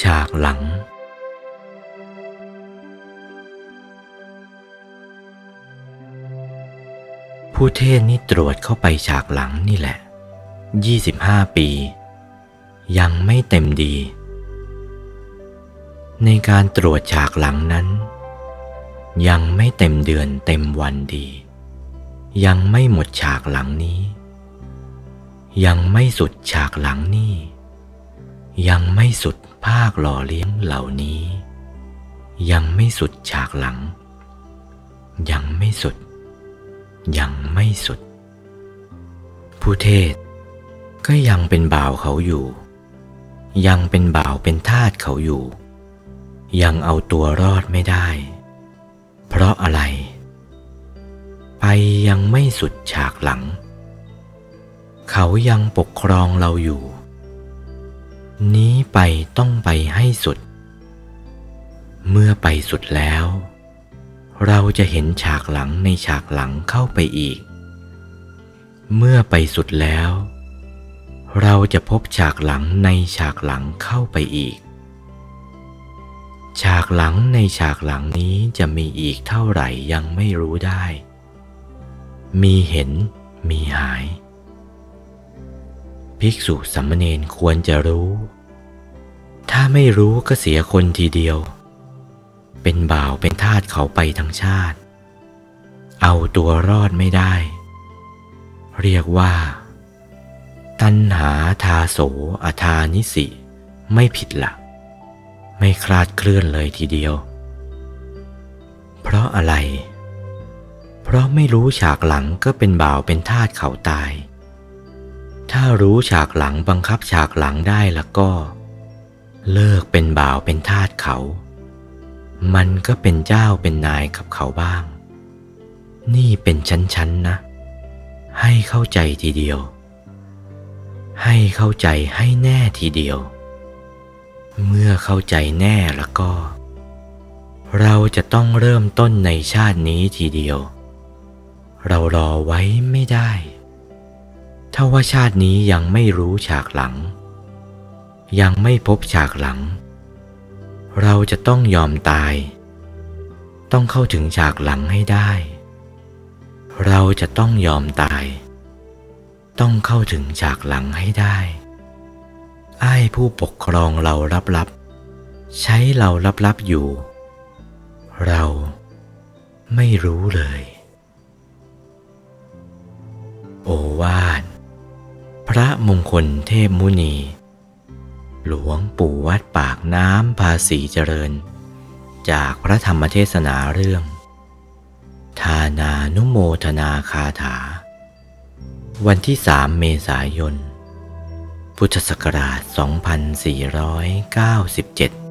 ฉากหลัง ผู้เทศนี่ตรวจเข้าไปฉากหลังนี่แหละ 25 ปี ยังไม่เต็มดี ในการตรวจฉากหลังนั้น ยังไม่เต็มเดือนเต็มวันดี ยังไม่หมดฉากหลังนี้ ยังไม่สุดฉากหลังนี่ ยังไม่สุดภาคหล่อเลี้ยงเหล่านี้ ยังไม่สุดฉากหลัง ยังไม่สุด ยังไม่สุด ผู้เทศ ก็ยังเป็นบ่าวเขาอยู่ ยังเป็นบ่าวเป็นทาสเขาอยู่ ยังเอาตัวรอดไม่ได้ เพราะอะไร ไปยังไม่สุดฉากหลัง เขายังปกครองเราอยู่ นี้ไปต้องไปให้สุด เมื่อไปสุดแล้ว เราจะเห็นฉากหลังในฉากหลังเข้าไปอีก เมื่อไปสุดแล้ว เราจะพบฉากหลังในฉากหลังเข้าไปอีก ฉากหลังในฉากหลังนี้จะมีอีกเท่าไหร่ยังไม่รู้ได้ มีเห็นมีหาย ภิกษุสัมมเนนควรจะรู้ ถ้าไม่รู้ก็เสียคนทีเดียว เป็นบ่าวเป็นทาสเขาไปทั้งชาติ เอาตัวรอดไม่ได้ เรียกว่า ตัณหาทาโสอทานิสิ ไม่ผิดละไม่คลาดเคลื่อนเลยทีเดียว เพราะอะไร เพราะไม่รู้ฉากหลังก็เป็นบ่าวเป็นทาสเขาตาย รู้ฉากหลังบังคับฉากหลังได้แล้วก็ เลิกเป็นบ่าวเป็นทาสเขา มันก็เป็นเจ้าเป็นนายกับเขาบ้าง นี่เป็นชั้นๆนะ ให้เข้าใจทีเดียว ให้เข้าใจให้แน่ทีเดียว เมื่อเข้าใจแน่แล้วก็ เราจะต้องเริ่มต้นในชาตินี้ทีเดียว เรารอไว้ไม่ได้ ถ้าว่าชาตินี้ยังไม่รู้ฉากหลัง ยังไม่พบฉากหลัง เราจะต้องยอมตาย ต้องเข้าถึงฉากหลังให้ได้ เราจะต้องยอมตาย ต้องเข้าถึงฉากหลังให้ได้ไอ้ผู้ปกครองเรารับๆใช้เรารับๆอยู่ เราไม่รู้เลย ระมงคลเทพมุนี หลวงปู่วัดปากน้ำภาษีเจริญ จากพระธรรมเทศนาเรื่อง ทานานุโมทนาคาถา วันที่สามเมษายน พุทธศักราช 2497